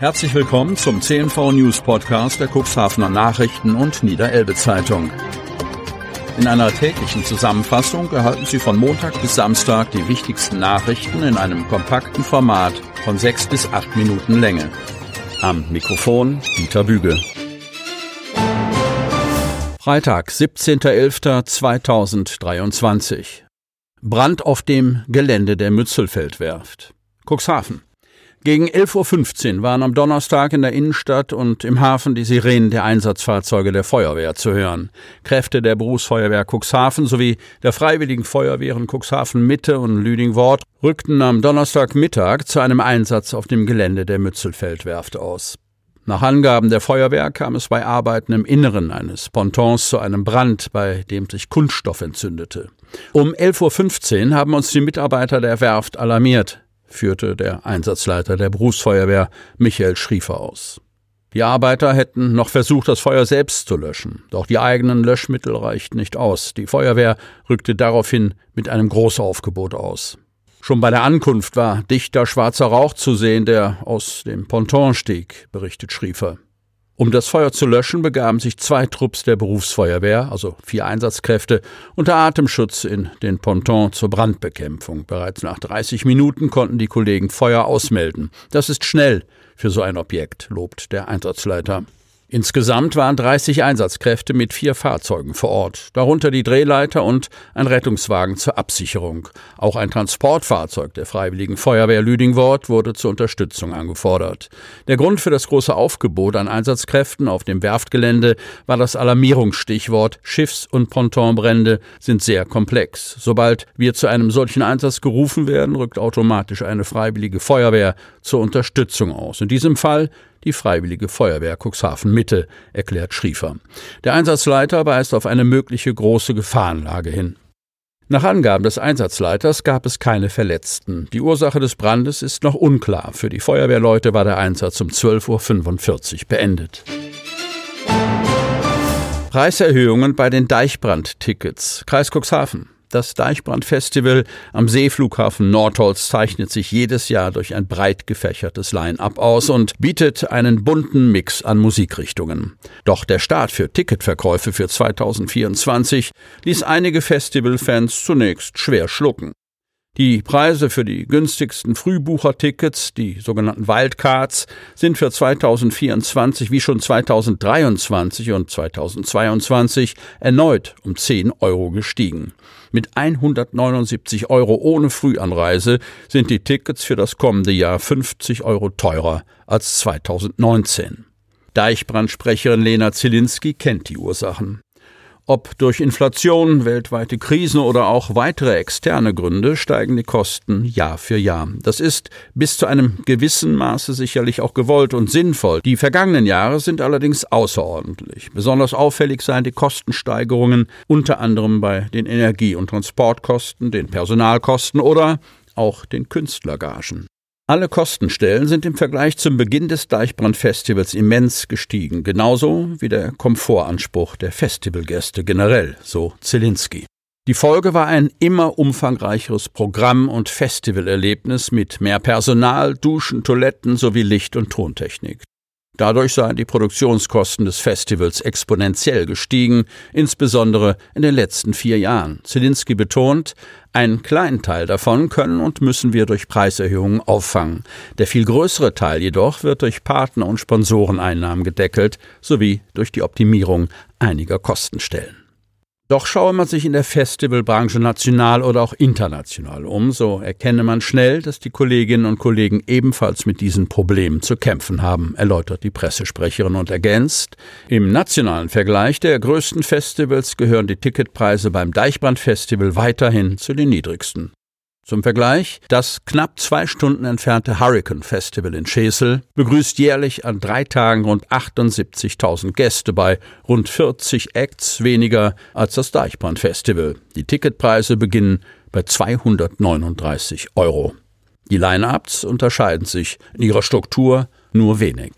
Herzlich willkommen zum CNV News Podcast der Cuxhavener Nachrichten und Niederelbe Zeitung. In einer täglichen Zusammenfassung erhalten Sie von Montag bis Samstag die wichtigsten Nachrichten in einem kompakten Format von sechs bis acht Minuten Länge. Am Mikrofon Dieter Büge. Freitag, 17.11.2023. Brand auf dem Gelände der Mützelfeldwerft. Cuxhaven. Gegen 11.15 Uhr waren am Donnerstag in der Innenstadt und im Hafen die Sirenen der Einsatzfahrzeuge der Feuerwehr zu hören. Kräfte der Berufsfeuerwehr Cuxhaven sowie der Freiwilligen Feuerwehren Cuxhaven Mitte und Lüdingwort rückten am Donnerstagmittag zu einem Einsatz auf dem Gelände der Mützelfeldwerft aus. Nach Angaben der Feuerwehr kam es bei Arbeiten im Inneren eines Pontons zu einem Brand, bei dem sich Kunststoff entzündete. Um 11.15 Uhr haben uns die Mitarbeiter der Werft alarmiert führte der Einsatzleiter der Berufsfeuerwehr Michael Schriefer aus. Die Arbeiter hätten noch versucht, das Feuer selbst zu löschen, doch die eigenen Löschmittel reichten nicht aus. Die Feuerwehr rückte daraufhin mit einem Großaufgebot aus. Schon bei der Ankunft war dichter schwarzer Rauch zu sehen, der aus dem Ponton stieg, berichtet Schriefer. Um das Feuer zu löschen, begaben sich zwei Trupps der Berufsfeuerwehr, also vier Einsatzkräfte, unter Atemschutz in den Ponton zur Brandbekämpfung. Bereits nach 30 Minuten konnten die Kollegen Feuer ausmelden. Das ist schnell für so ein Objekt, lobt der Einsatzleiter. Insgesamt waren 30 Einsatzkräfte mit vier Fahrzeugen vor Ort, darunter die Drehleiter und ein Rettungswagen zur Absicherung. Auch ein Transportfahrzeug der Freiwilligen Feuerwehr Lüdingwort wurde zur Unterstützung angefordert. Der Grund für das große Aufgebot an Einsatzkräften auf dem Werftgelände war das Alarmierungsstichwort Schiffs- und Pontonbrände sind sehr komplex. Sobald wir zu einem solchen Einsatz gerufen werden, rückt automatisch eine Freiwillige Feuerwehr zur Unterstützung aus. In diesem Fall die Freiwillige Feuerwehr Cuxhaven Mitte, erklärt Schriefer. Der Einsatzleiter weist auf eine mögliche große Gefahrenlage hin. Nach Angaben des Einsatzleiters gab es keine Verletzten. Die Ursache des Brandes ist noch unklar. Für die Feuerwehrleute war der Einsatz um 12.45 Uhr beendet. Preiserhöhungen bei den Deichbrandtickets. Kreis Cuxhaven. Das Deichbrand-Festival am Seeflughafen Nordholz zeichnet sich jedes Jahr durch ein breit gefächertes Line-up aus und bietet einen bunten Mix an Musikrichtungen. Doch der Start für Ticketverkäufe für 2024 ließ einige Festivalfans zunächst schwer schlucken. Die Preise für die günstigsten Frühbuchertickets, die sogenannten Wildcards, sind für 2024 wie schon 2023 und 2022 erneut um 10 Euro gestiegen. Mit 179 Euro ohne Frühanreise sind die Tickets für das kommende Jahr 50 Euro teurer als 2019. Deichbrandsprecherin Lena Zielinski kennt die Ursachen. Ob durch Inflation, weltweite Krisen oder auch weitere externe Gründe steigen die Kosten Jahr für Jahr. Das ist bis zu einem gewissen Maße sicherlich auch gewollt und sinnvoll. Die vergangenen Jahre sind allerdings außerordentlich. Besonders auffällig seien die Kostensteigerungen unter anderem bei den Energie- und Transportkosten, den Personalkosten oder auch den Künstlergagen. Alle Kostenstellen sind im Vergleich zum Beginn des Deichbrandfestivals immens gestiegen, genauso wie der Komfortanspruch der Festivalgäste generell, so Zelinski. Die Folge war ein immer umfangreicheres Programm und Festivalerlebnis mit mehr Personal, Duschen, Toiletten sowie Licht- und Tontechnik. Dadurch seien die Produktionskosten des Festivals exponentiell gestiegen, insbesondere in den letzten vier Jahren. Zielinski betont, einen kleinen Teil davon können und müssen wir durch Preiserhöhungen auffangen. Der viel größere Teil jedoch wird durch Partner- und Sponsoreneinnahmen gedeckelt sowie durch die Optimierung einiger Kostenstellen. Doch schaue man sich in der Festivalbranche national oder auch international um, so erkenne man schnell, dass die Kolleginnen und Kollegen ebenfalls mit diesen Problemen zu kämpfen haben, erläutert die Pressesprecherin und ergänzt. Im nationalen Vergleich der größten Festivals gehören die Ticketpreise beim Deichbrand-Festival weiterhin zu den niedrigsten. Zum Vergleich, das knapp zwei Stunden entfernte Hurricane Festival in Schesel begrüßt jährlich an drei Tagen rund 78.000 Gäste bei rund 40 Acts weniger als das Deichbrand Festival. Die Ticketpreise beginnen bei 239 Euro. Die Line-Ups unterscheiden sich in ihrer Struktur nur wenig.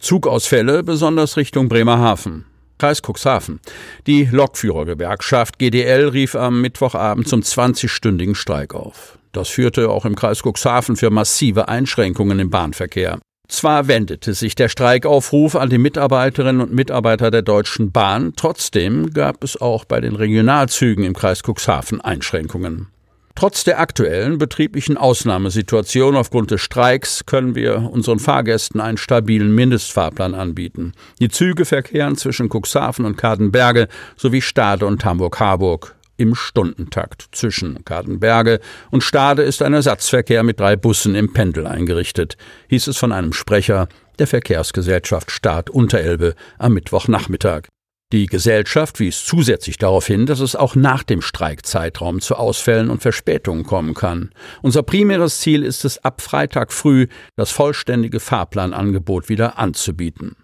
Zugausfälle besonders Richtung Bremerhaven. Kreis Cuxhaven. Die Lokführergewerkschaft GDL rief am Mittwochabend zum 20-stündigen Streik auf. Das führte auch im Kreis Cuxhaven für massive Einschränkungen im Bahnverkehr. Zwar wendete sich der Streikaufruf an die Mitarbeiterinnen und Mitarbeiter der Deutschen Bahn, trotzdem gab es auch bei den Regionalzügen im Kreis Cuxhaven Einschränkungen. Trotz der aktuellen betrieblichen Ausnahmesituation aufgrund des Streiks können wir unseren Fahrgästen einen stabilen Mindestfahrplan anbieten. Die Züge verkehren zwischen Cuxhaven und Kadenberge sowie Stade und Hamburg-Harburg im Stundentakt. Zwischen Kadenberge und Stade ist ein Ersatzverkehr mit drei Bussen im Pendel eingerichtet, hieß es von einem Sprecher der Verkehrsgesellschaft Staat Unterelbe am Mittwochnachmittag. Die Gesellschaft wies zusätzlich darauf hin, dass es auch nach dem Streikzeitraum zu Ausfällen und Verspätungen kommen kann. Unser primäres Ziel ist es, ab Freitag früh das vollständige Fahrplanangebot wieder anzubieten.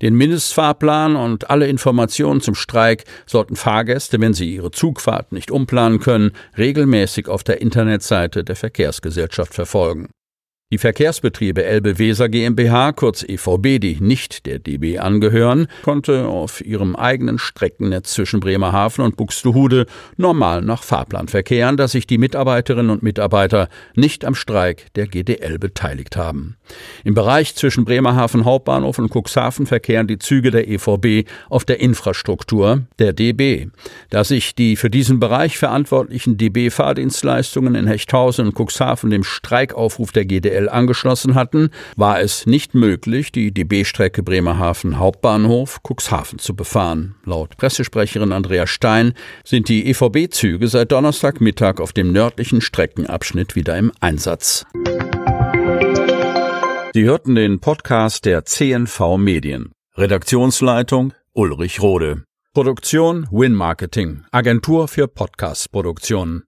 Den Mindestfahrplan und alle Informationen zum Streik sollten Fahrgäste, wenn sie ihre Zugfahrt nicht umplanen können, regelmäßig auf der Internetseite der Verkehrsgesellschaft verfolgen. Die Verkehrsbetriebe Elbe Weser GmbH, kurz EVB, die nicht der DB angehören, konnte auf ihrem eigenen Streckennetz zwischen Bremerhaven und Buxtehude normal nach Fahrplan verkehren, dass sich die Mitarbeiterinnen und Mitarbeiter nicht am Streik der GDL beteiligt haben. Im Bereich zwischen Bremerhaven Hauptbahnhof und Cuxhaven verkehren die Züge der EVB auf der Infrastruktur der DB. Da sich die für diesen Bereich verantwortlichen DB-Fahrdienstleistungen in Hechthausen und Cuxhaven dem Streikaufruf der GDL DL angeschlossen hatten, war es nicht möglich, die DB-Strecke Bremerhaven Hauptbahnhof Cuxhaven zu befahren. Laut Pressesprecherin Andrea Stein sind die EVB-Züge seit Donnerstagmittag auf dem nördlichen Streckenabschnitt wieder im Einsatz. Sie hörten den Podcast der CNV Medien. Redaktionsleitung Ulrich Rode. Produktion Win Marketing, Agentur für Podcast-Produktionen.